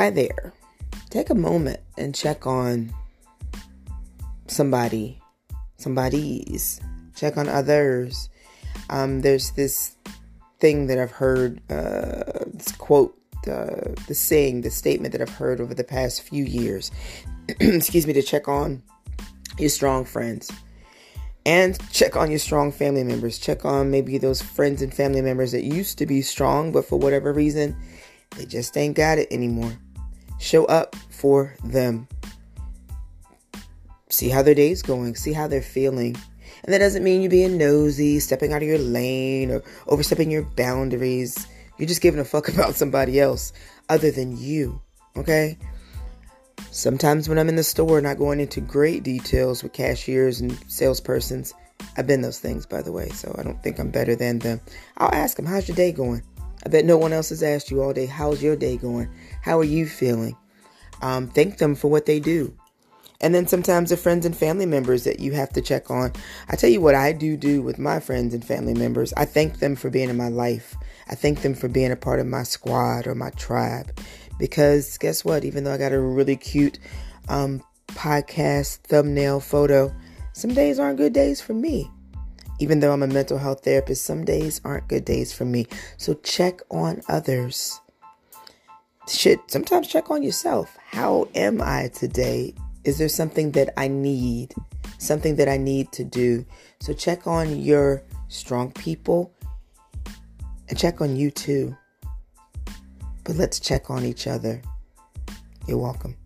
Hi there. Take a moment and check on somebody, somebody's. Check on others. Um, there's this thing that I've heard, uh, this quote, uh, the saying, the statement that I've heard over the past few years. Excuse me, to check on your strong friends and check on your strong family members. Check on maybe those friends and family members that used to be strong, but for whatever reason, they just ain't got it anymore. Show up for them. See how their day's going, see how they're feeling. And that doesn't mean you being nosy, stepping out of your lane, or overstepping your boundaries. You're just giving a fuck about somebody else other than you, okay? Sometimes when I'm in the store, not going into great details with cashiers and salespersons, I've been those things, by the way, so I don't think I'm better than them. I'll ask them, How's your day going? I bet no one else has asked you all day, How's your day going? How are you feeling? Um, thank them for what they do. And then sometimes the friends and family members that you have to check on. I tell you what I do do with my friends and family members. I thank them for being in my life. I thank them for being a part of my squad or my tribe. Because guess what? Even though I got a really cute um, podcast thumbnail photo, some days aren't good days for me. Even though I'm a mental health therapist, some days aren't good days for me. So check on others. Shit, sometimes check on yourself. How am I today? Is there something that I need? Something that I need to do? So check on your strong people and check on you too but let's check on each other. You're welcome.